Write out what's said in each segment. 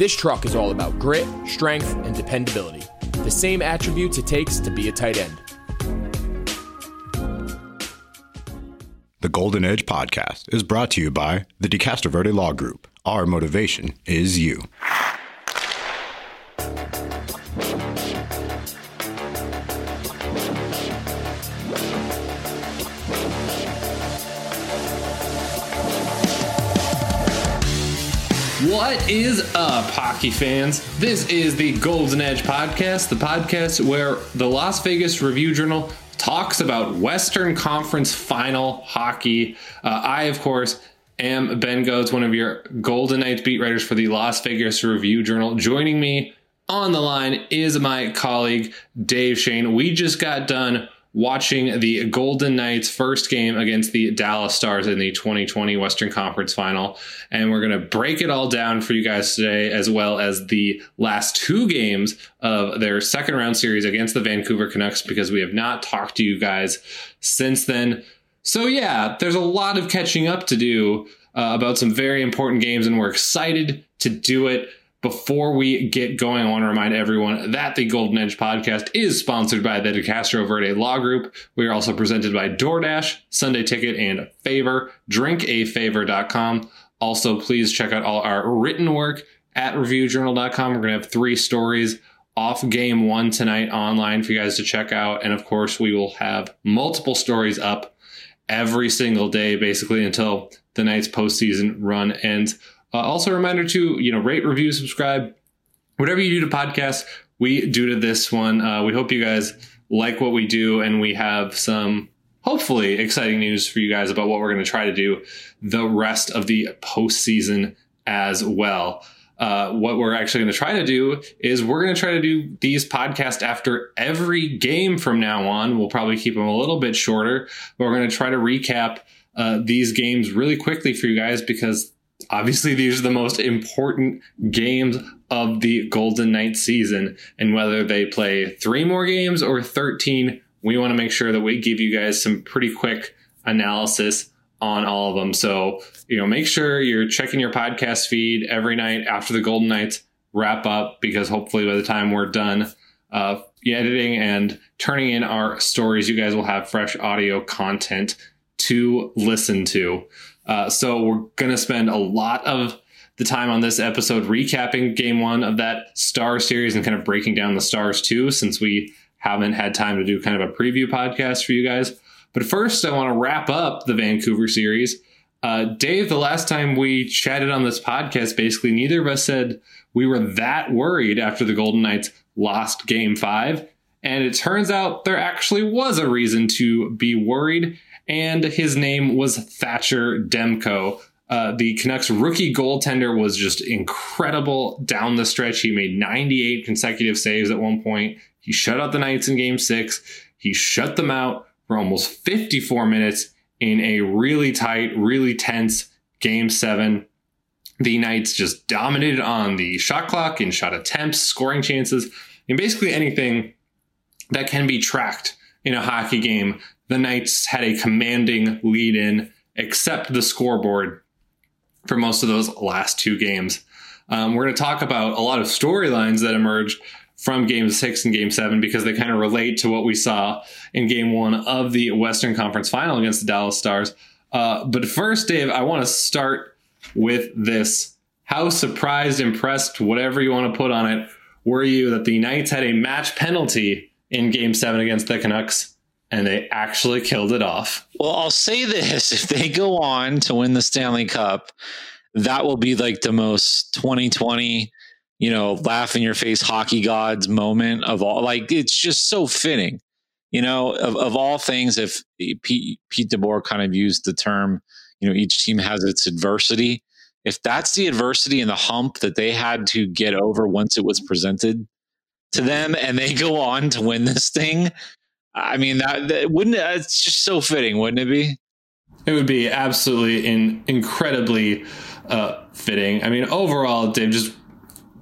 This truck is all about grit, strength, and dependability. The same attributes it takes to be a tight end. The Golden Edge podcast is brought to you by the DeCastroverde Law Group. Our motivation is you. What is up, hockey fans? This is the Golden Edge podcast, the podcast where the Las Vegas Review Journal talks about Western Conference final hockey. Uh, I, of course, am Ben Gotz, one of your Golden Knights beat writers for the Las Vegas Review Journal. Joining me on the line is my colleague, Dave Schoen. We just got done watching the Golden Knights first game against the Dallas Stars in the 2020 Western Conference Final. And we're going to break it all down for you guys today, as well as the last two games of their second round series against the Vancouver Canucks, because we have not talked to you guys since then. So, yeah, there's a lot of catching up to do uh, about some very important games, and we're excited to do it. Before we get going, I want to remind everyone that the Golden Edge podcast is sponsored by the DeCastroverde Law Group. We are also presented by DoorDash, Sunday Ticket, and Favor. DrinkAFavor.com. Also, please check out all our written work at reviewjournal.com. We're going to have three stories off game one tonight online for you guys to check out. And of course, we will have multiple stories up every single day, basically, until the Knights' postseason run ends. Uh, also, a reminder to you know rate, review, subscribe, whatever you do to podcasts. We do to this one. Uh, we hope you guys like what we do, and we have some hopefully exciting news for you guys about what we're going to try to do the rest of the postseason as well. Uh, what we're actually going to try to do is we're going to try to do these podcasts after every game from now on. We'll probably keep them a little bit shorter, but we're going to try to recap uh, these games really quickly for you guys because obviously these are the most important games of the Golden Knights season. And whether they play three more games or 13, we want to make sure that we give you guys some pretty quick analysis on all of them. So, you know, make sure you're checking your podcast feed every night after the Golden Knights wrap up, because hopefully by the time we're done uh, editing and turning in our stories, you guys will have fresh audio content to listen to. Uh, so we're going to spend a lot of the time on this episode recapping game one of that star series and kind of breaking down the stars too, since we haven't had time to do kind of a preview podcast for you guys. But first, I want to wrap up the Vancouver series. Uh, Dave, the last time we chatted on this podcast, basically neither of us said we were that worried after the Golden Knights lost game five. And it turns out there actually was a reason to be worried and his name was Thatcher Demko. Uh, the Canucks rookie goaltender was just incredible down the stretch. He made 98 consecutive saves at one point. He shut out the Knights in game six. He shut them out for almost 54 minutes in a really tight, really tense game seven. The Knights just dominated on the shot clock and shot attempts, scoring chances, and basically anything that can be tracked in a hockey game the Knights had a commanding lead in, except the scoreboard for most of those last two games. Um, we're going to talk about a lot of storylines that emerged from game six and game seven because they kind of relate to what we saw in game one of the Western Conference final against the Dallas Stars. Uh, but first, Dave, I want to start with this. How surprised, impressed, whatever you want to put on it, were you that the Knights had a match penalty in game seven against the Canucks and they actually killed it off? Well, I'll say this if they go on to win the Stanley Cup, that will be like the most 2020 you know, laugh in your face hockey gods moment of all. Like it's just so fitting, you know, of, of all things. If Pete, Pete DeBoer kind of used the term, you know, each team has its adversity. If that's the adversity and the hump that they had to get over once it was presented to them, and they go on to win this thing, I mean, that, that wouldn't it's just so fitting, wouldn't it be? It would be absolutely in, incredibly uh, fitting. I mean, overall, Dave, just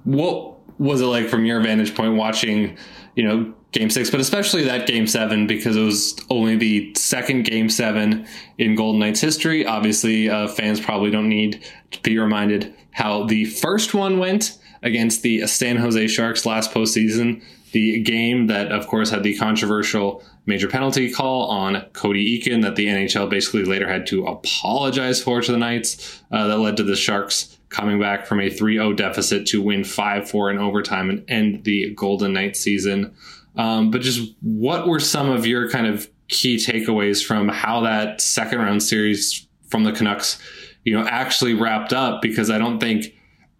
what was it like from your vantage point watching, you know, game six, but especially that game seven because it was only the second game seven in Golden Knights history. Obviously, uh, fans probably don't need to be reminded how the first one went against the San Jose Sharks last postseason. The game that, of course, had the controversial major penalty call on Cody Eakin that the NHL basically later had to apologize for to the Knights. Uh, that led to the Sharks coming back from a 3-0 deficit to win 5-4 in overtime and end the Golden Knights season. Um, but just what were some of your kind of key takeaways from how that second round series from the Canucks, you know, actually wrapped up? Because I don't think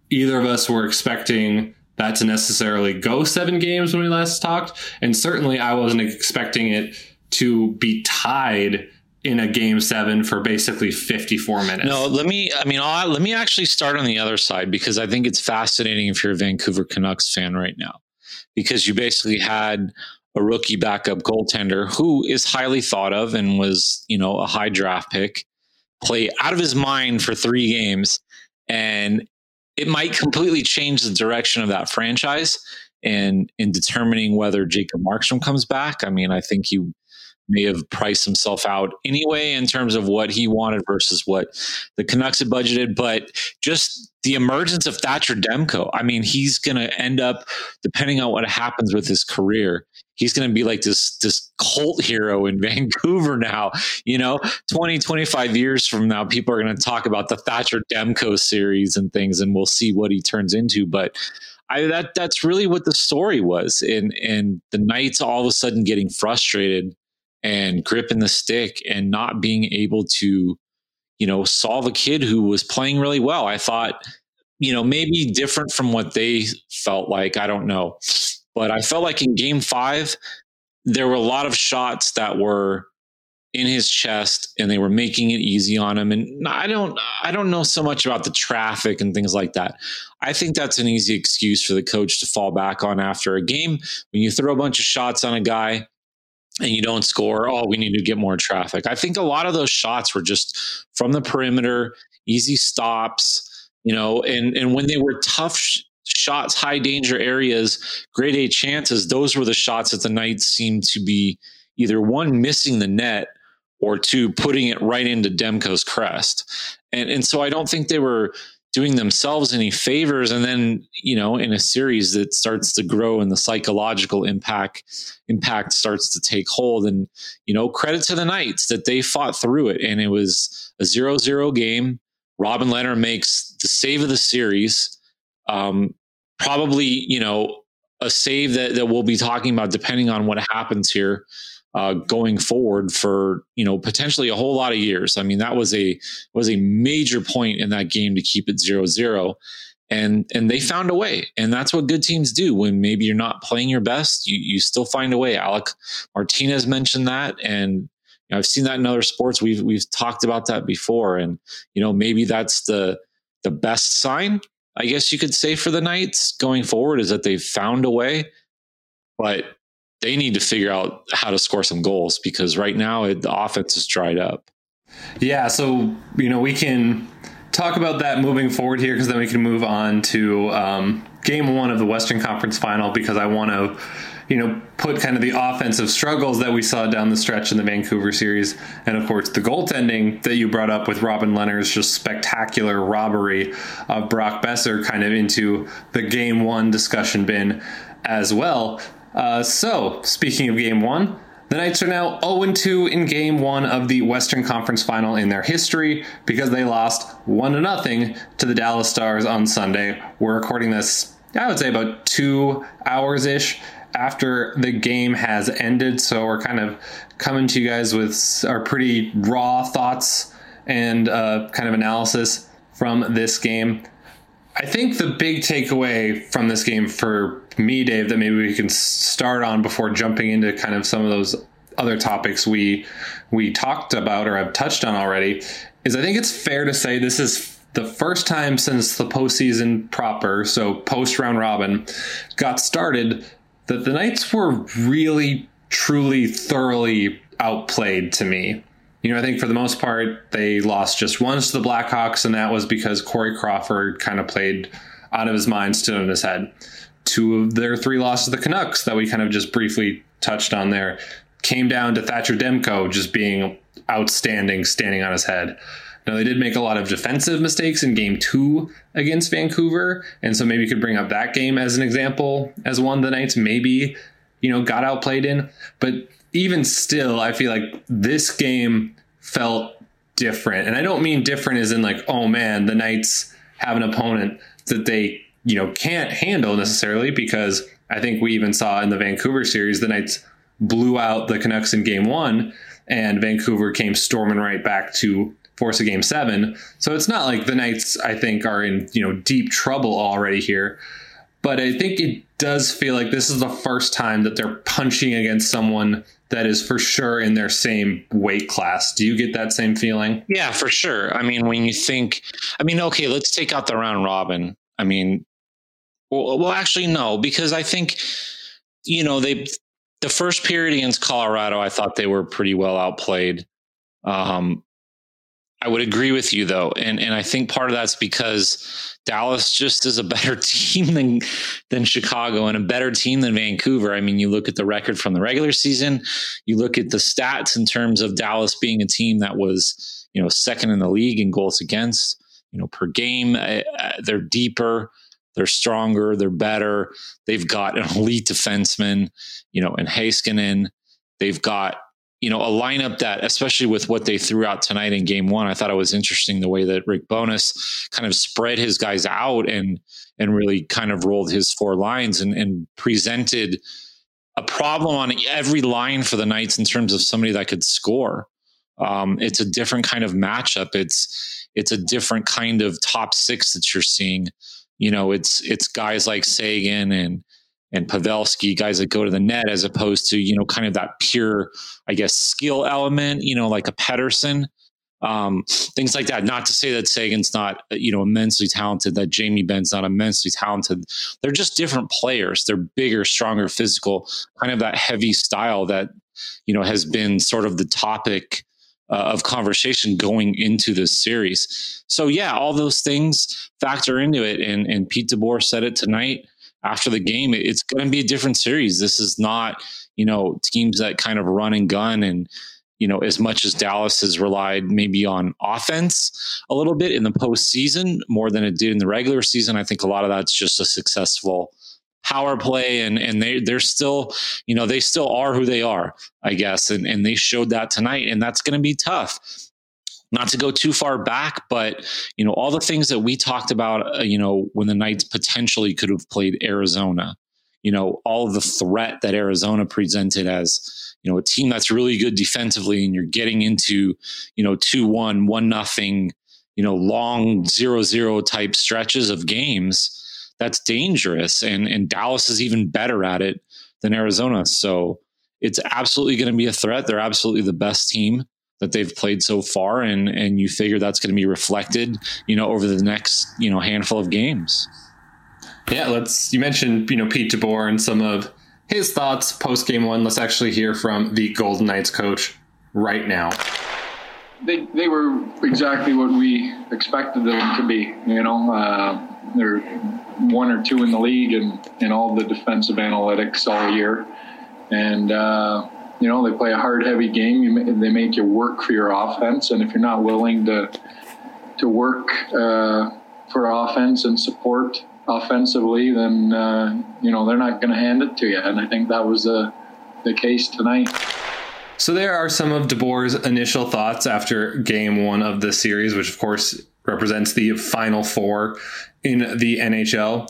either of us were expecting that to necessarily go seven games when we last talked. And certainly I wasn't expecting it to be tied in a game seven for basically 54 minutes. No, let me, I mean, I'll, let me actually start on the other side because I think it's fascinating if you're a Vancouver Canucks fan right now, because you basically had a rookie backup goaltender who is highly thought of and was, you know, a high draft pick play out of his mind for three games. And it might completely change the direction of that franchise and in determining whether Jacob Markstrom comes back. I mean, I think he may have priced himself out anyway in terms of what he wanted versus what the Canucks had budgeted. But just the emergence of Thatcher Demko, I mean, he's going to end up, depending on what happens with his career, he's going to be like this this cult hero in Vancouver now. You know, 20, 25 years from now, people are going to talk about the Thatcher Demko series and things, and we'll see what he turns into. But I, that that's really what the story was, and and the Knights all of a sudden getting frustrated and gripping the stick and not being able to, you know, solve a kid who was playing really well. I thought, you know, maybe different from what they felt like. I don't know. But I felt like in game five, there were a lot of shots that were in his chest and they were making it easy on him and i don't i don't know so much about the traffic and things like that i think that's an easy excuse for the coach to fall back on after a game when you throw a bunch of shots on a guy and you don't score, oh, we need to get more traffic. I think a lot of those shots were just from the perimeter, easy stops, you know, and and when they were tough sh- shots, high danger areas, grade A chances, those were the shots that the Knights seemed to be either one missing the net or two putting it right into Demko's crest. And and so I don't think they were doing themselves any favors. And then you know in a series that starts to grow and the psychological impact impact starts to take hold and you know credit to the knights that they fought through it. And it was a zero zero game. Robin Lehner makes the save of the series. Um, probably you know a save that, that we'll be talking about depending on what happens here uh, going forward for you know potentially a whole lot of years. I mean, that was a was a major point in that game to keep it zero zero, and and they found a way, and that's what good teams do. When maybe you're not playing your best, you you still find a way. Alec Martinez mentioned that, and you know, I've seen that in other sports. We've we've talked about that before, and you know maybe that's the the best sign, I guess you could say, for the Knights going forward is that they've found a way. But they need to figure out how to score some goals because right now it, the offense is dried up. Yeah, so you know we can talk about that moving forward here because then we can move on to um, game one of the Western Conference Final because I want to you know, put kind of the offensive struggles that we saw down the stretch in the Vancouver series. And of course, the goaltending that you brought up with Robin Lehner's just spectacular robbery of Brock Boeser kind of into the game one discussion bin. as well. Uh, so, speaking of game one, the Knights are now 0 2 in game one of the Western Conference final in their history because they lost 1 0 to the Dallas Stars on Sunday. We're recording this, I would say, about two hours ish after the game has ended. So we're kind of coming to you guys with our pretty raw thoughts and uh, kind of analysis from this game. I think the big takeaway from this game for me, Dave, that maybe we can start on before jumping into kind of some of those other topics we we talked about or have touched on already, is I think it's fair to say this is the first time since the postseason proper, so post round robin, got started, that the Knights were really, truly, thoroughly outplayed to me. You know, I think for the most part, they lost just once to the Blackhawks, and that was because Corey Crawford kind of played out of his mind, stood in his head. Two of their three losses to the Canucks that we kind of just briefly touched on there came down to Thatcher Demko just being outstanding, standing on his head. Now, they did make a lot of defensive mistakes in game two against Vancouver. And so maybe you could bring up that game as an example, as one the Knights maybe, you know, got outplayed in. But even still, I feel like this game felt different. And I don't mean different as in like, oh man, the Knights have an opponent that they, you know, can't handle necessarily because I think we even saw in the Vancouver series, the Knights blew out the Canucks in game one and Vancouver came storming right back to force a game seven. So it's not like the Knights, I think, are in, you know, deep trouble already here. But I think it does feel like this is the first time that they're punching against someone that is for sure in their same weight class. Do you get that same feeling? Yeah, for sure. I mean, when you think, I mean, okay, let's take out the round robin. I mean, well, well actually, no, because I think, you know, they, the first period against Colorado, I thought they were pretty well outplayed. Um, I would agree with you though, and and I think part of that's because Dallas just is a better team than than Chicago and a better team than Vancouver. I mean, you look at the record from the regular season, you look at the stats in terms of Dallas being a team that was you know second in the league in goals against, you know per game. Uh, they're deeper, they're stronger, they're better. They've got an elite defenseman, you know, in Heiskanen. They've got you know, a lineup that, especially with what they threw out tonight in game one, I thought it was interesting the way that Rick Bowness kind of spread his guys out and and really kind of rolled his four lines and, and presented a problem on every line for the Knights in terms of somebody that could score. Um, it's a different kind of matchup. It's it's a different kind of top six that you're seeing. You know, it's it's guys like Seguin and and Pavelski, guys that go to the net, as opposed to you know kind of that pure, I guess, skill element. You know, like a Pettersson, um, things like that. Not to say that Seguin's not you know immensely talented, that Jamie Benn's not immensely talented. They're just different players. They're bigger, stronger, physical, kind of that heavy style that you know has been sort of the topic. Uh, of conversation going into this series. So yeah, all those things factor into it. And, and Pete DeBoer said it tonight after the game, it's going to be a different series. This is not, you know, teams that kind of run and gun and, you know, as much as Dallas has relied maybe on offense a little bit in the postseason more than it did in the regular season. I think a lot of that's just a successful power play and and they they're still you know they still are who they are i guess and and they showed that tonight and that's going to be tough not to go too far back, but you know all the things that we talked about, uh, you know, when the Knights potentially could have played Arizona, you know, all the threat that Arizona presented as you know a team that's really good defensively, and you're getting into you know two one one nothing, you know, long zero zero type stretches of games. That's dangerous, and and Dallas is even better at it than Arizona. So it's absolutely going to be a threat. They're absolutely the best team that they've played so far and and you figure that's going to be reflected you know over the next you know handful of games. Yeah let's you mentioned you know pete DeBoer and some of his thoughts post game one. Let's actually hear from the golden knights coach right now. They they were exactly what we expected them to be you know uh, they're one or two in the league and in all the defensive analytics all year. And uh, you know, they play a hard, heavy game. You, they make you work for your offense, and if you're not willing to to work uh, for offense and support offensively, then uh, you know they're not going to hand it to you. And I think that was the the case tonight. So there are some of DeBoer's initial thoughts after Game One of the series, which of course represents the Final Four in the NHL.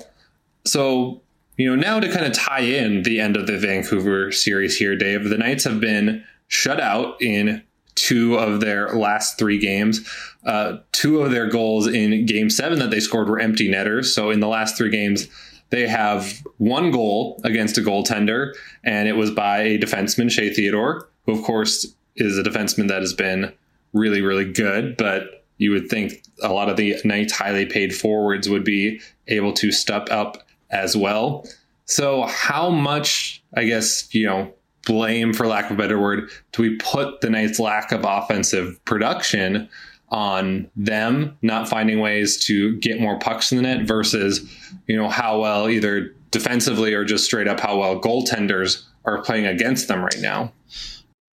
So you know now to kind of tie in the end of the Vancouver series here, Dave. The Knights have been shut out in two of their last three games. Uh, two of their goals in game seven that they scored were empty netters. So in the last three games, they have one goal against a goaltender, and it was by a defenseman, Shea Theodore, who, of course, is a defenseman that has been really, really good. But you would think a lot of the Knights highly paid forwards would be able to step up as well. So, how much, I guess, you know, blame, for lack of a better word, do we put the Knights' lack of offensive production on them not finding ways to get more pucks in the net versus, you know, how well either defensively or just straight up how well goaltenders are playing against them right now?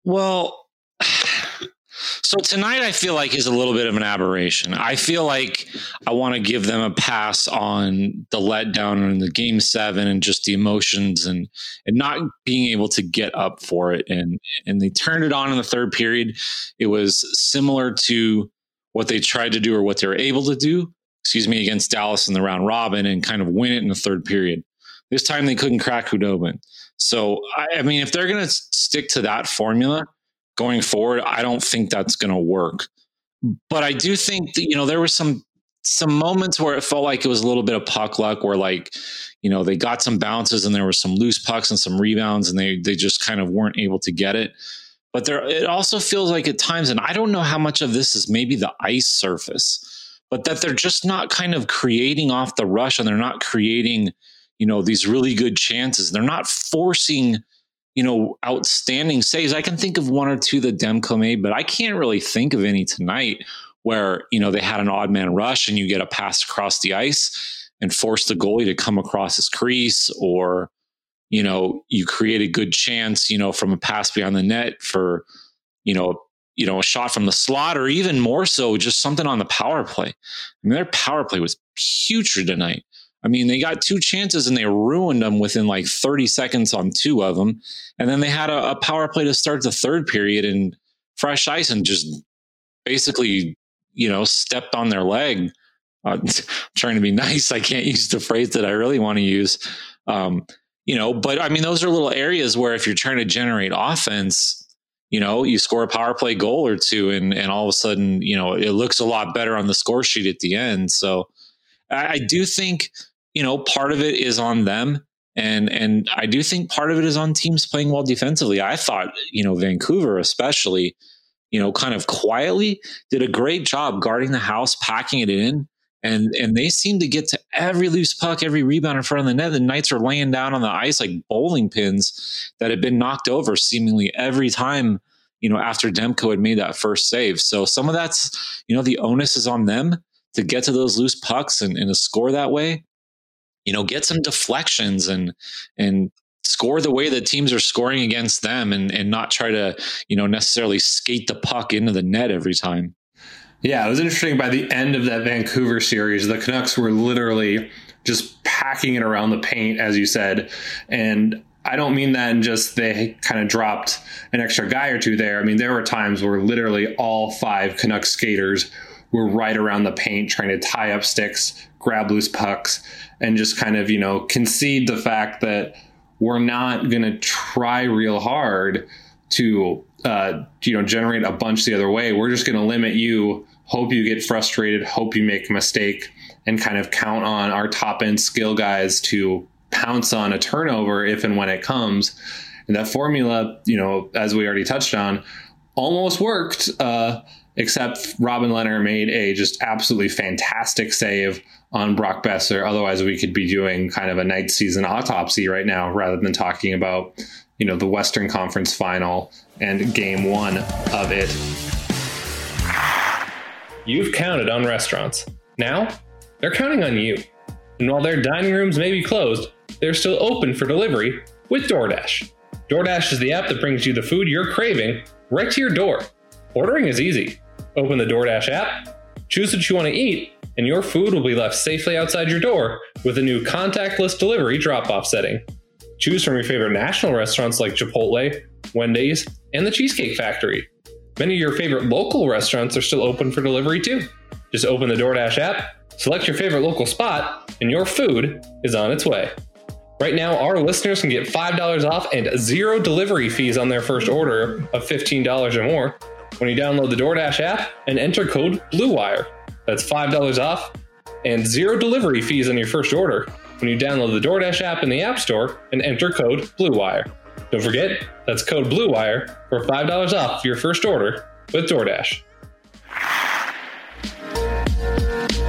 Well, so tonight I feel like is a little bit of an aberration. I feel like I want to give them a pass on the letdown in the game seven and just the emotions and and not being able to get up for it. And and they turned it on in the third period. It was similar to what they tried to do or what they were able to do, excuse me, against Dallas in the round robin and kind of win it in the third period. This time they couldn't crack Khudobin. So I, I mean, if they're going to stick to that formula going forward, I don't think that's going to work. But I do think that, you know, there were some some moments where it felt like it was a little bit of puck luck where like you know they got some bounces and there were some loose pucks and some rebounds and they they just kind of weren't able to get it but there it also feels like at times and i don't know how much of this is maybe the ice surface but that they're just not kind of creating off the rush and they're not creating you know these really good chances they're not forcing you know, outstanding saves. I can think of one or two that Demko made, but I can't really think of any tonight where, you know, they had an odd man rush and you get a pass across the ice and force the goalie to come across his crease or, you know, you create a good chance, you know, from a pass beyond the net for, you know, you know, a shot from the slot or even more so just something on the power play. I mean, their power play was putrid tonight. I mean, they got two chances and they ruined them within like 30 seconds on two of them. And then they had a, a power play to start the third period and fresh ice and just basically, you know, stepped on their leg. Uh, trying to be nice. I can't use the phrase that I really want to use. Um, you know, but I mean, those are little areas where if you're trying to generate offense, you know, you score a power play goal or two and, and all of a sudden, you know, it looks a lot better on the score sheet at the end. So I, I do think you know, part of it is on them. And and I do think part of it is on teams playing well defensively. I thought, you know, Vancouver especially, you know, kind of quietly did a great job guarding the house, packing it in. And and they seem to get to every loose puck, every rebound in front of the net. The Knights are laying down on the ice like bowling pins that had been knocked over seemingly every time, you know, after Demko had made that first save. So some of that's, you know, the onus is on them to get to those loose pucks and, and to score that way you know, get some deflections and and score the way that teams are scoring against them and and not try to, you know, necessarily skate the puck into the net every time. Yeah, it was interesting by the end of that Vancouver series, the Canucks were literally just packing it around the paint, as you said. And I don't mean that in just they kind of dropped an extra guy or two there. I mean, there were times where literally all five Canucks skaters were right around the paint trying to tie up sticks, grab loose pucks, and just kind of, you know, concede the fact that we're not going to try real hard to, uh, you know, generate a bunch the other way. We're just going to limit you, hope you get frustrated, hope you make a mistake, and kind of count on our top end skill guys to pounce on a turnover if and when it comes. And that formula, you know, as we already touched on, almost worked. Uh, except Robin Lehner made a just absolutely fantastic save on Brock Boeser. Otherwise, we could be doing kind of a Knights season autopsy right now rather than talking about, you know, the Western Conference final and game one of it. You've counted on restaurants. Now, they're counting on you. And while their dining rooms may be closed, they're still open for delivery with DoorDash. DoorDash is the app that brings you the food you're craving right to your door. Ordering is easy. Open the DoorDash app, Choose what you want to eat, and your food will be left safely outside your door with a new contactless delivery drop off setting. Choose from your favorite national restaurants like Chipotle, Wendy's, and the Cheesecake Factory. Many of your favorite local restaurants are still open for delivery too. Just open the DoorDash app, select your favorite local spot, and your food is on its way. Right now, our listeners can get $5 off and zero delivery fees on their first order of $15 or more when you download the DoorDash app and enter code BLUEWIRE. That's $5 off and zero delivery fees on your first order when you download the DoorDash app in the App Store and enter code BLUEWIRE. Don't forget, that's code BLUEWIRE for $5 off your first order with DoorDash.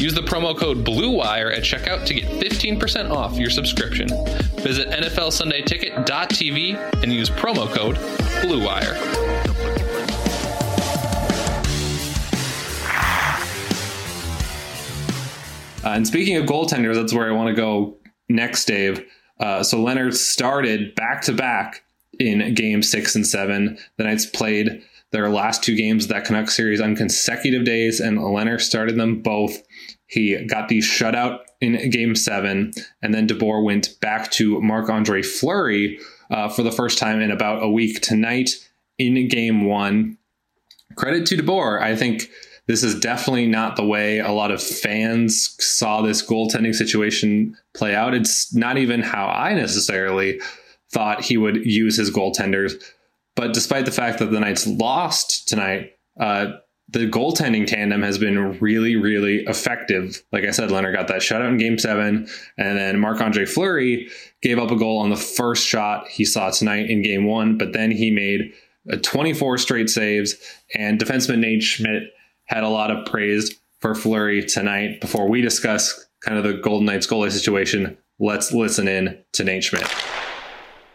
Use the promo code BLUEWIRE at checkout to get 15% off your subscription. Visit NFLSundayTicket.tv and use promo code BLUEWIRE. Uh, and speaking of goaltenders, that's where I want to go next, Dave. Uh, so Lehner started back to back in game six and seven. The Knights played their last two games of that Canucks series on consecutive days, and Lehner started them both. He got the shutout in game seven, and then DeBoer went back to Marc Andre Fleury uh, for the first time in about a week tonight in game one. Credit to DeBoer. I think this is definitely not the way a lot of fans saw this goaltending situation play out. It's not even how I necessarily thought he would use his goaltenders. But despite the fact that the Knights lost tonight, uh, the goaltending tandem has been really, really effective. Like I said, Lehner got that shutout in game seven, and then Marc Andre Fleury gave up a goal on the first shot he saw tonight in game one, but then he made 24 straight saves, and defenseman Nate Schmidt had a lot of praise for Fleury tonight. Before we discuss kind of the Golden Knights goalie situation, let's listen in to Nate Schmidt.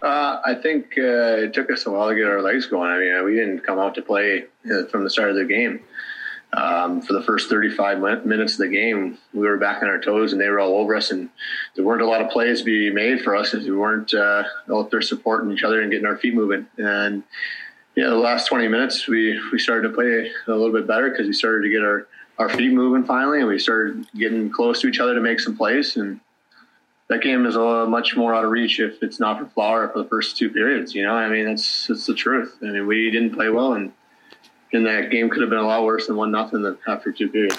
Uh, I think uh, it took us a while to get our legs going. I mean, we didn't come out to play uh, from the start of the game. Um, for the first 35 minutes of the game, we were back on our toes and they were all over us. And there weren't a lot of plays to be made for us if we weren't uh, out there supporting each other and getting our feet moving. And yeah, the last 20 minutes, we, we started to play a little bit better because we started to get our, our feet moving finally, and we started getting close to each other to make some plays. And that game is a much more out of reach if it's not for Flower for the first two periods. You know, I mean, that's that's the truth. I mean, we didn't play well, and and that game could have been a lot worse than one nothing after two periods.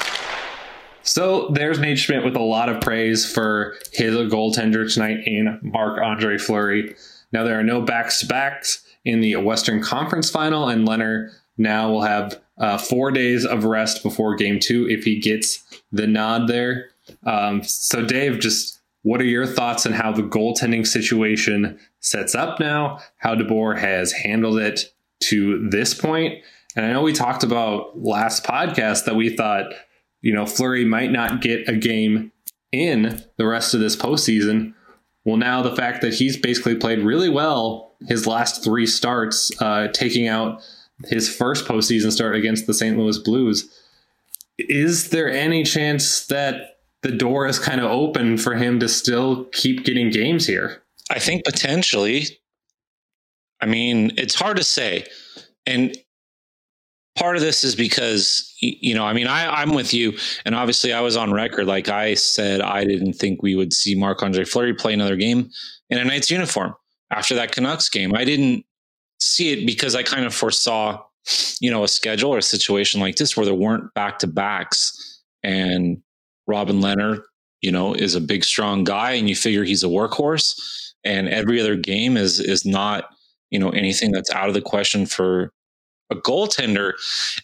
So there's Nate Schmidt with a lot of praise for his goaltender tonight in Marc Andre Fleury. Now there are no backs to backs in the Western Conference Final, and Lehner now will have uh, four days of rest before Game Two if he gets the nod there. Um, so Dave, just what are your thoughts on how the goaltending situation sets up now? How DeBoer has handled it to this point? And I know we talked about last podcast that we thought, you know, Fleury might not get a game in the rest of this postseason. Well, now the fact that he's basically played really well his last three starts, uh, taking out his first postseason start against the St. Louis Blues, is there any chance that the door is kind of open for him to still keep getting games here. I think potentially. I mean, it's hard to say. And part of this is because you know i mean I, i'm with you and obviously i was on record like i said i didn't think we would see marc andre fleury play another game in a knight's uniform after that canucks game i didn't see it because i kind of foresaw you know a schedule or a situation like this where there weren't back to backs and Robin Lehner, you know, is a big, strong guy, and you figure he's a workhorse. And every other game is is not, you know, anything that's out of the question for a goaltender.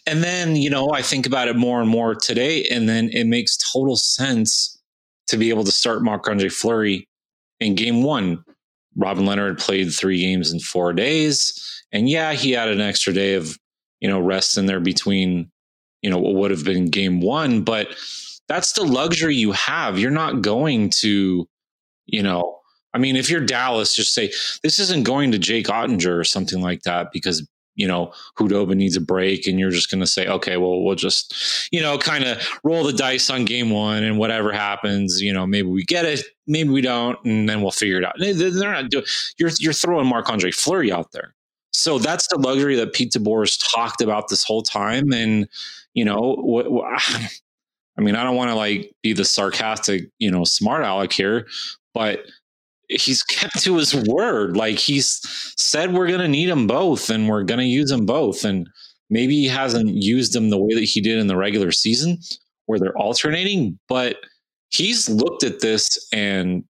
And then, you know, I think about it more and more today, and then it makes total sense to be able to start Marc Andre Fleury in game one. Robin Lehner played three games in four days. And yeah, he had an extra day of, you know, rest in there between, you know, what would have been game one. But that's the luxury you have. You're not going to, you know, I mean, if you're Dallas, just say this isn't going to Jake Oettinger or something like that because you know Khudobin needs a break, and you're just going to say, okay, well, we'll just you know kind of roll the dice on game one, and whatever happens, you know, maybe we get it, maybe we don't, and then we'll figure it out. They're not doing. You're you're throwing Marc Andre Fleury out there, so that's the luxury that Pete DeBoer has talked about this whole time, and you know. I mean, I don't want to like be the sarcastic, you know, smart aleck here, but he's kept to his word. Like he's said, we're going to need them both, and we're going to use them both. And maybe he hasn't used them the way that he did in the regular season, where they're alternating. But he's looked at this and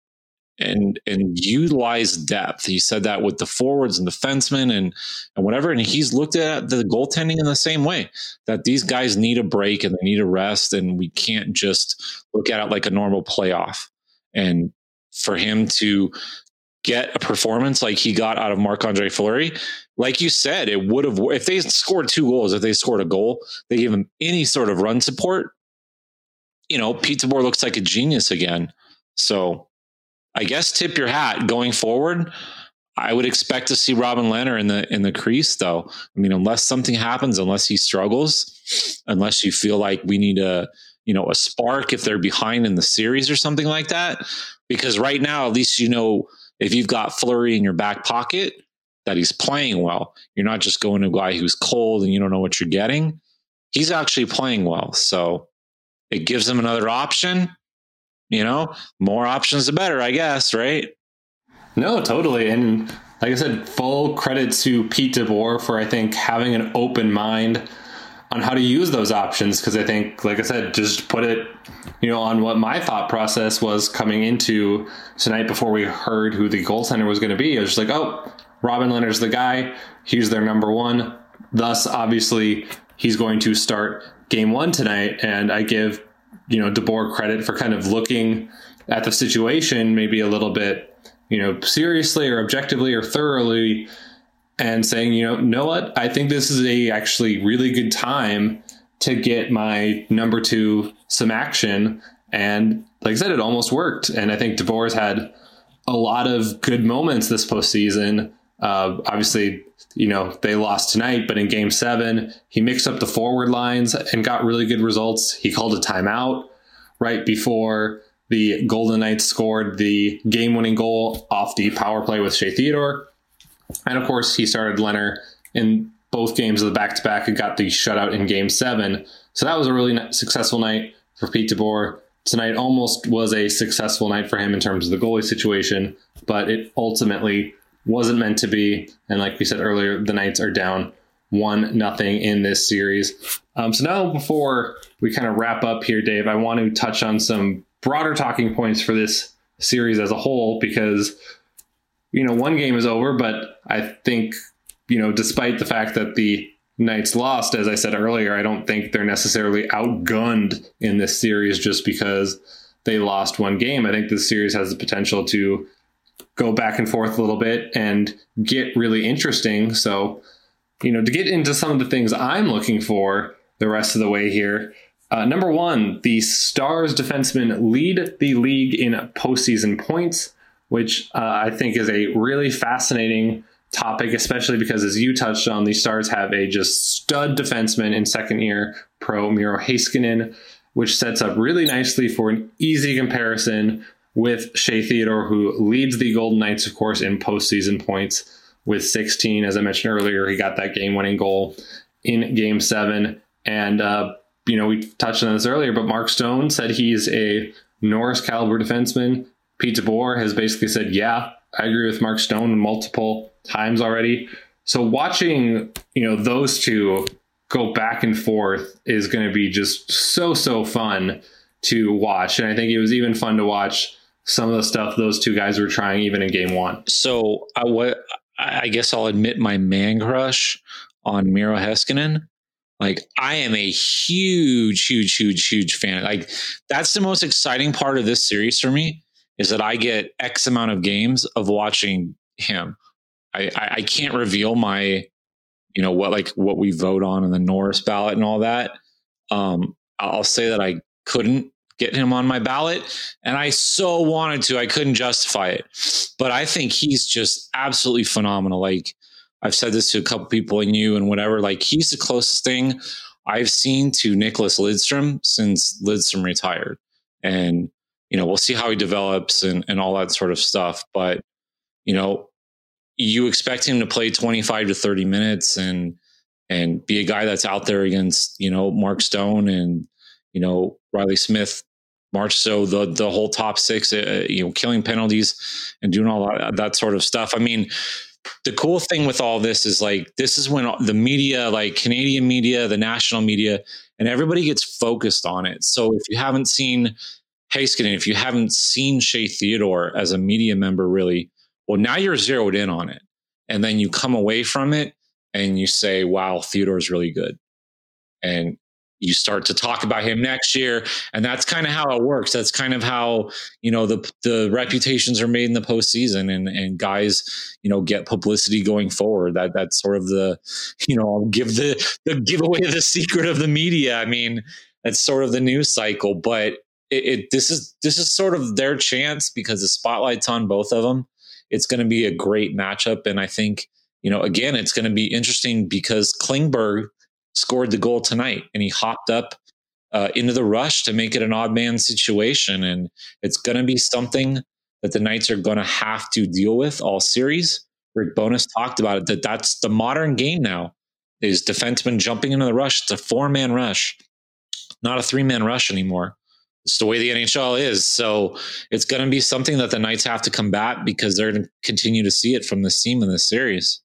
and and utilize depth. He said that with the forwards and defensemen and and whatever. And he's looked at the goaltending in the same way that these guys need a break and they need a rest, and we can't just look at it like a normal playoff. And for him to get a performance like he got out of Marc Andre Fleury, like you said, it would have if they scored two goals, if they scored a goal, they gave him any sort of run support. You know, Pete DeBoer looks like a genius again. So I guess tip your hat going forward. I would expect to see Robin Lehner in the in the crease, though. I mean, unless something happens, unless he struggles, unless you feel like we need a you know a spark if they're behind in the series or something like that. Because right now, at least you know if you've got Fleury in your back pocket that he's playing well. You're not just going to a guy who's cold and you don't know what you're getting. He's actually playing well, so it gives him another option you know, more options the better, I guess, right? No, totally. And like I said, full credit to Pete DeBoer for I think having an open mind on how to use those options because I think, like I said, just put it, you know, on what my thought process was coming into tonight before we heard who the goaltender was going to be. I was just like, oh, Robin Lehner's the guy. He's their number one. Thus, obviously, he's going to start game one tonight. And I give you know DeBoer credit for kind of looking at the situation maybe a little bit you know seriously or objectively or thoroughly and saying you know know what? I think this is a actually really good time to get my number two some action. And like I said it almost worked. And I think DeBoer's had a lot of good moments this postseason uh, obviously you know, they lost tonight, but in game seven, he mixed up the forward lines and got really good results. He called a timeout right before the Golden Knights scored the game winning goal off the power play with Shea Theodore. And of course, he started Lehner in both games of the back to back and got the shutout in game seven. So that was a really successful night for Pete DeBoer. Tonight almost was a successful night for him in terms of the goalie situation, but it ultimately wasn't meant to be. And like we said earlier, the Knights are down one nothing in this series. Um, so now, before we kind of wrap up here, Dave, I want to touch on some broader talking points for this series as a whole because you know one game is over, but I think you know despite the fact that the Knights lost, as I said earlier, I don't think they're necessarily outgunned in this series just because they lost one game. I think this series has the potential to go back and forth a little bit and get really interesting. So, you know, to get into some of the things I'm looking for the rest of the way here. Uh, number one, the Stars defensemen lead the league in postseason points, which uh, I think is a really fascinating topic, especially because, as you touched on, the Stars have a just stud defenseman in second year pro Miro Heiskanen, which sets up really nicely for an easy comparison with Shea Theodore, who leads the Golden Knights, of course, in postseason points with 16. As I mentioned earlier, he got that game winning goal in game seven. And, uh, you know, we touched on this earlier, but Mark Stone said he's a Norris caliber defenseman. Pete DeBoer has basically said, yeah, I agree with Mark Stone multiple times already. So watching, you know, those two go back and forth is going to be just so, so fun to watch. And I think it was even fun to watch some of the stuff those two guys were trying even in game one. So I guess I'll admit my man crush on Miro Heiskanen. Like I am a huge, huge, huge, huge fan. Like that's the most exciting part of this series for me is that I get X amount of games of watching him. I, I, I can't reveal my, you know, what like what we vote on in the Norris ballot and all that. Um, I'll say that I couldn't get him on my ballot. And I so wanted to, I couldn't justify it. But I think he's just absolutely phenomenal. Like I've said this to a couple people and you and whatever, like he's the closest thing I've seen to Nicklas Lidstrom since Lidstrom retired. And, you know, we'll see how he develops and, and all that sort of stuff. But, you know, you expect him to play 25 to 30 minutes and and be a guy that's out there against, you know, Mark Stone and, you know, Reilly Smith, March. So the the whole top six, uh, you know, killing penalties and doing all that, that sort of stuff. I mean, the cool thing with all this is like this is when the media, like Canadian media, the national media, and everybody gets focused on it. So if you haven't seen Heiskanen, if you haven't seen Shea Theodore as a media member, really, well, now you're zeroed in on it, and then you come away from it and you say, "Wow, Theodore's really good," and you start to talk about him next year. And that's kind of how it works. That's kind of how you know the the reputations are made in the postseason and and guys you know get publicity going forward. That that's sort of the you know give the the give away the secret of the media. I mean that's sort of the news cycle but it, it this is this is sort of their chance because the spotlight's on both of them it's going to be a great matchup. And i think you know again it's going to be interesting because klingberg scored the goal tonight and he hopped up uh, into the rush to make it an odd man situation. And it's going to be something that the Knights are going to have to deal with all series. Rick Bowness talked about it that that's the modern game now is defensemen jumping into the rush. It's a four man rush, not a three man rush anymore. It's the way the NHL is. So it's going to be something that the Knights have to combat because they're going to continue to see it from this team in this series.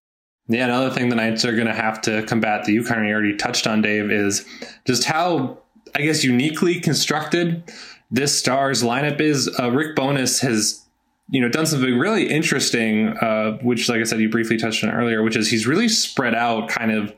Yeah, another thing the Knights are going to have to combat that you kind of already touched on, Dave, is just how, I guess, uniquely constructed this Stars lineup is. Uh, Rick Bowness has, you know, done something really interesting, uh, which, like I said, you briefly touched on earlier, which is he's really spread out kind of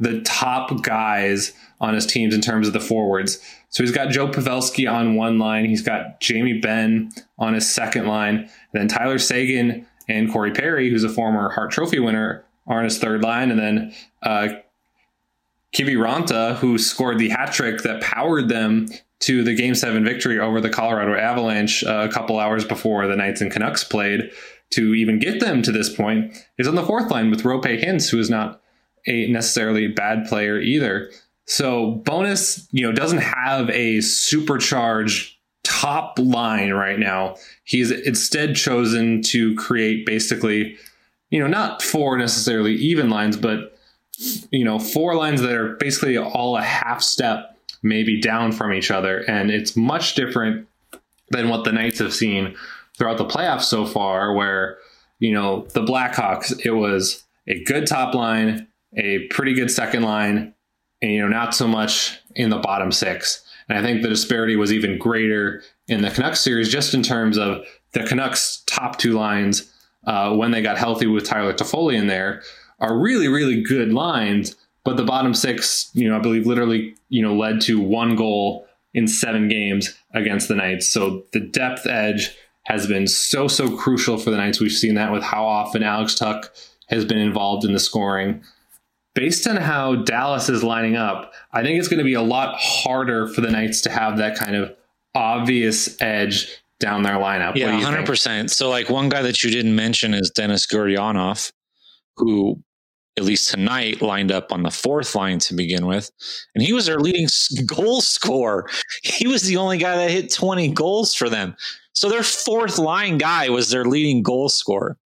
the top guys on his teams in terms of the forwards. So he's got Joe Pavelski on one line, he's got Jamie Benn on his second line, and then Tyler Seguin and Corey Perry, who's a former Hart Trophy winner, are his third line, and then uh, Kiviranta, who scored the hat trick that powered them to the Game Seven victory over the Colorado Avalanche uh, a couple hours before the Knights and Canucks played to even get them to this point, is on the fourth line with Roope Hintz, who is not a necessarily bad player either. So Bowness, you know, doesn't have a supercharged top line right now. He's instead chosen to create basically you know, not four necessarily even lines, but you know, four lines that are basically all a half step maybe down from each other. And it's much different than what the Knights have seen throughout the playoffs so far, where, you know, the Blackhawks, it was a good top line, a pretty good second line, and, you know, not so much in the bottom six. And I think the disparity was even greater in the Canucks series, just in terms of the Canucks' top two lines uh, when they got healthy with Tyler Toffoli in there are really, really good lines. But the bottom six, you know, I believe literally, you know, led to one goal in seven games against the Knights. So the depth edge has been so, so crucial for the Knights. We've seen that with how often Alex Tuch has been involved in the scoring. Based on how Dallas is lining up, I think it's going to be a lot harder for the Knights to have that kind of obvious edge down their lineup. Yeah, hundred percent. So like one guy that you didn't mention is Denis Gurianov, who at least tonight lined up on the fourth line to begin with, and he was their leading goal scorer. He was the only guy that hit twenty goals for them. So their fourth line guy was their leading goal scorer.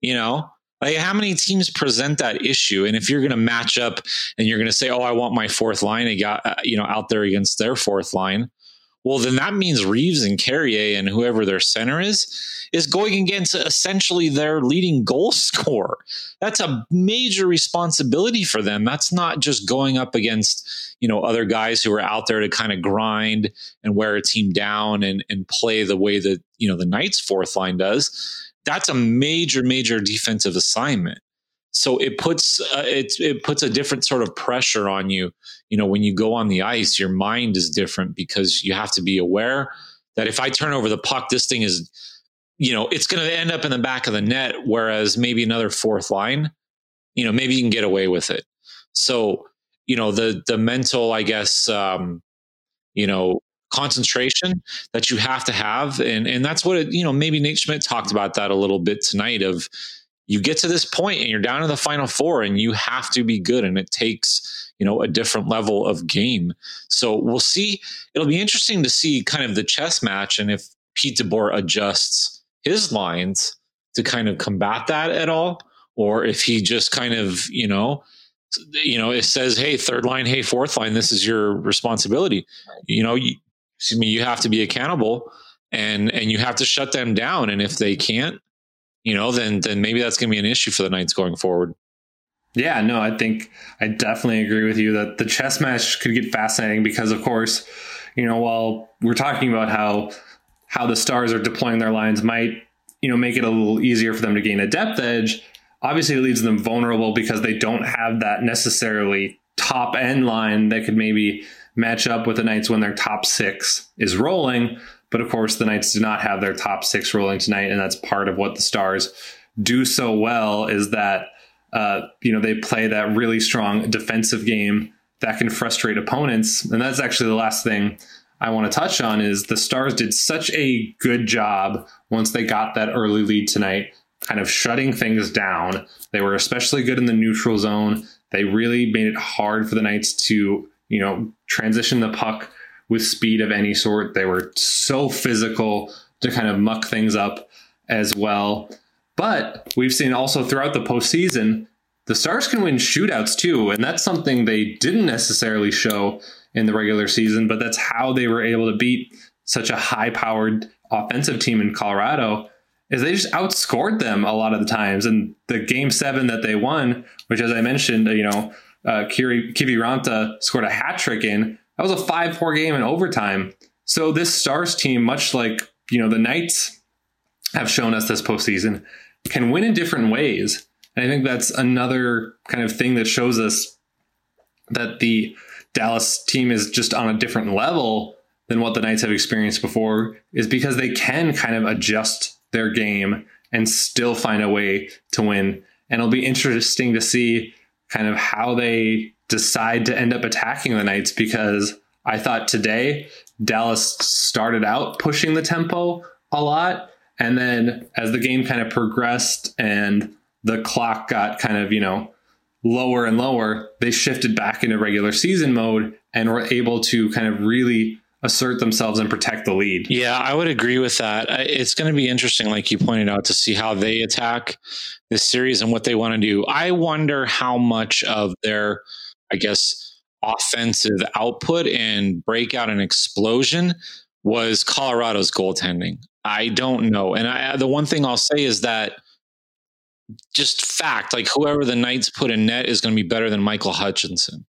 You know, like how many teams present that issue? And if you're going to match up and you're going to say, "Oh, I want my fourth line," got uh, you know out there against their fourth line well, then that means Reaves and Carrier and whoever their center is is going against essentially their leading goal scorer. That's a major responsibility for them. That's not just going up against, you know, other guys who are out there to kind of grind and wear a team down and, and play the way that, you know, the Knights fourth line does. That's a major, major defensive assignment. So it puts uh, it it puts a different sort of pressure on you. You know, when you go on the ice, your mind is different because you have to be aware that if I turn over the puck, this thing is, you know, it's going to end up in the back of the net. Whereas maybe another fourth line, you know, maybe you can get away with it. So you know the the mental, I guess, um, you know, concentration that you have to have. And, and that's what, it, you know, maybe Nate Schmidt talked about that a little bit tonight of you get to this point and you're down to the final four and you have to be good. And it takes, you know, a different level of game. So we'll see. It'll be interesting to see kind of the chess match and if Pete DeBoer adjusts his lines to kind of combat that at all, or if he just kind of, you know, you know, it says, "Hey, third line, hey, fourth line, this is your responsibility." You know, you, excuse me, you have to be accountable, and and you have to shut them down. And if they can't, you know, then then maybe that's going to be an issue for the Knights going forward. Yeah, no, I think I definitely agree with you that the chess match could get fascinating because, of course, you know, while we're talking about how how the Stars are deploying their lines might you know make it a little easier for them to gain a depth edge obviously it leaves them vulnerable because they don't have that necessarily top end line that could maybe match up with the Knights when their top six is rolling. But of course, the Knights do not have their top six rolling tonight, and that's part of what the Stars do so well is that uh, you know they play that really strong defensive game that can frustrate opponents, and that's actually the last thing I want to touch on is the Stars did such a good job once they got that early lead tonight kind of shutting things down. They were especially good in the neutral zone. They really made it hard for the Knights to, you know, transition the puck with speed of any sort. They were so physical to kind of muck things up as well. But we've seen also throughout the postseason, the Stars can win shootouts too. And that's something they didn't necessarily show in the regular season, but that's how they were able to beat such a high powered offensive team in Colorado is they just outscored them a lot of the times. And the game seven that they won, which as I mentioned, you know, uh, Kiri, Kiviranta scored a hat trick in. That was a five four game in overtime. So this Stars team, much like you know the Knights have shown us this postseason, can win in different ways. And I think that's another kind of thing that shows us that the Dallas team is just on a different level than what the Knights have experienced before, is because they can kind of adjust their game and still find a way to win. And it'll be interesting to see kind of how they decide to end up attacking the Knights because I thought today Dallas started out pushing the tempo a lot. And then as the game kind of progressed and the clock got kind of, you know, lower and lower, they shifted back into regular season mode and were able to kind of really assert themselves and protect the lead. Yeah, I would agree with that. It's going to be interesting, like you pointed out, to see how they attack this series and what they want to do. I wonder how much of their, I guess, offensive output and breakout and explosion was Colorado's goaltending. I don't know. And I, the one thing I'll say is that just fact, like whoever the Knights put in net is going to be better than Michael Hutchinson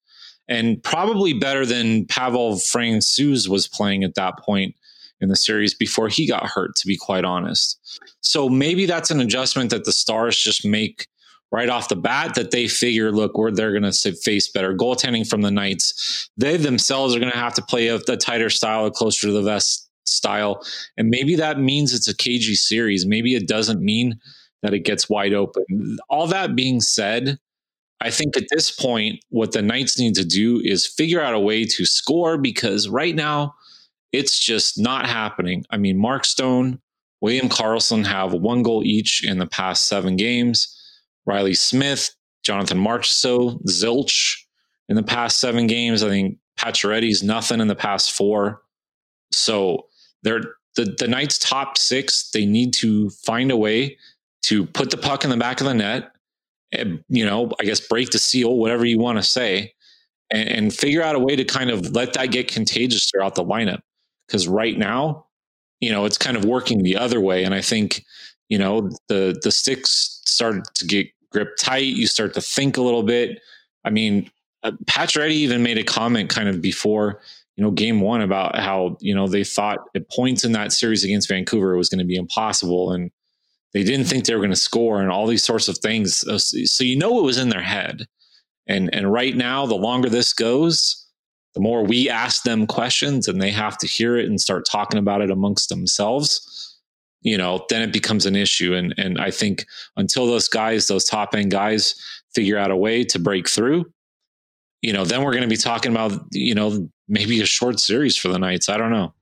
and probably better than Pavel Francouz was playing at that point in the series before he got hurt, to be quite honest. So maybe that's an adjustment that the Stars just make right off the bat that they figure, look, where they're going to face better goaltending from the Knights. They themselves are going to have to play a, a tighter style, a closer to the vest style. And maybe that means it's a cagey series. Maybe it doesn't mean that it gets wide open. All that being said, I think at this point, what the Knights need to do is figure out a way to score because right now it's just not happening. I mean, Mark Stone, William Karlsson have one goal each in the past seven games. Reilly Smith, Jonathan Marchessault, Zilch in the past seven games. I think Pacioretty's nothing in the past four. So they're the, the Knights top six, they need to find a way to put the puck in the back of the net you know, I guess break the seal, whatever you want to say, and, and figure out a way to kind of let that get contagious throughout the lineup. Because right now, you know, it's kind of working the other way. And I think, you know, the the sticks started to get grip tight. You start to think a little bit. I mean, uh, Pacioretty even made a comment kind of before, you know, game one about how, you know, they thought at points in that series against Vancouver it was going to be impossible. And they didn't think they were going to score and all these sorts of things. So you know it was in their head. And and right now, the longer this goes, the more we ask them questions and they have to hear it and start talking about it amongst themselves. You know, then it becomes an issue. And and I think until those guys, those top end guys, figure out a way to break through, you know, then we're going to be talking about you know maybe a short series for the Knights. I don't know.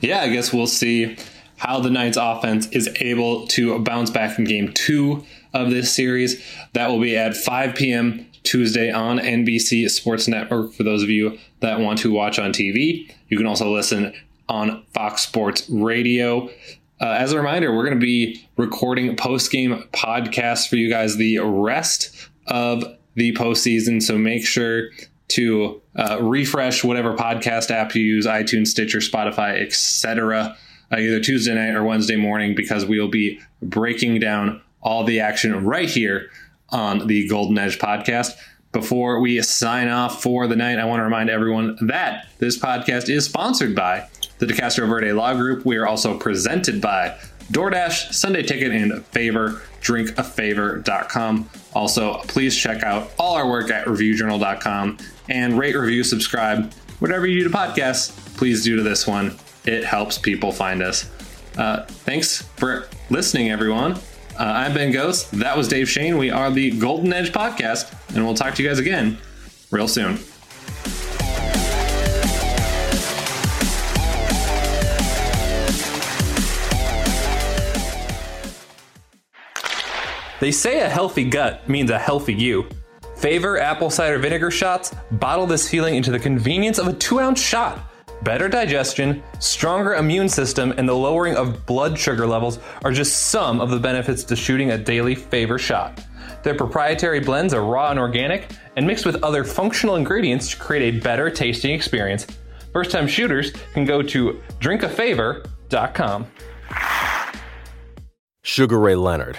Yeah, I guess we'll see how the Knights offense is able to bounce back in game two of this series. That will be at 5 p.m. Tuesday on NBC Sports Network for those of you that want to watch on TV. You can also listen on Fox Sports Radio. Uh, as a reminder, we're going to be recording post game podcasts for you guys the rest of the postseason. So make sure to uh, refresh whatever podcast app you use iTunes, Stitcher, Spotify, etc. Uh, either Tuesday night or Wednesday morning because we will be breaking down all the action right here on the Golden Edge podcast. Before we sign off for the night, I want to remind everyone that this podcast is sponsored by the De Castroverde Law Group. We are also presented by DoorDash, Sunday Ticket, and Favor, drinkafavor.com. Also, please check out all our work at reviewjournal.com and rate, review, subscribe, whatever you do to podcasts, please do to this one. It helps people find us. Uh, thanks for listening, everyone. Uh, I'm Ben Gotz. That was Dave Schoen. We are the Golden Edge Podcast, and we'll talk to you guys again real soon. They say a healthy gut means a healthy you. Favor apple cider vinegar shots bottle this feeling into the convenience of a two ounce shot. Better digestion, stronger immune system, and the lowering of blood sugar levels are just some of the benefits to shooting a daily favor shot. Their proprietary blends are raw and organic and mixed with other functional ingredients to create a better tasting experience. First time shooters can go to drinkafavor.com. Sugar Ray Leonard,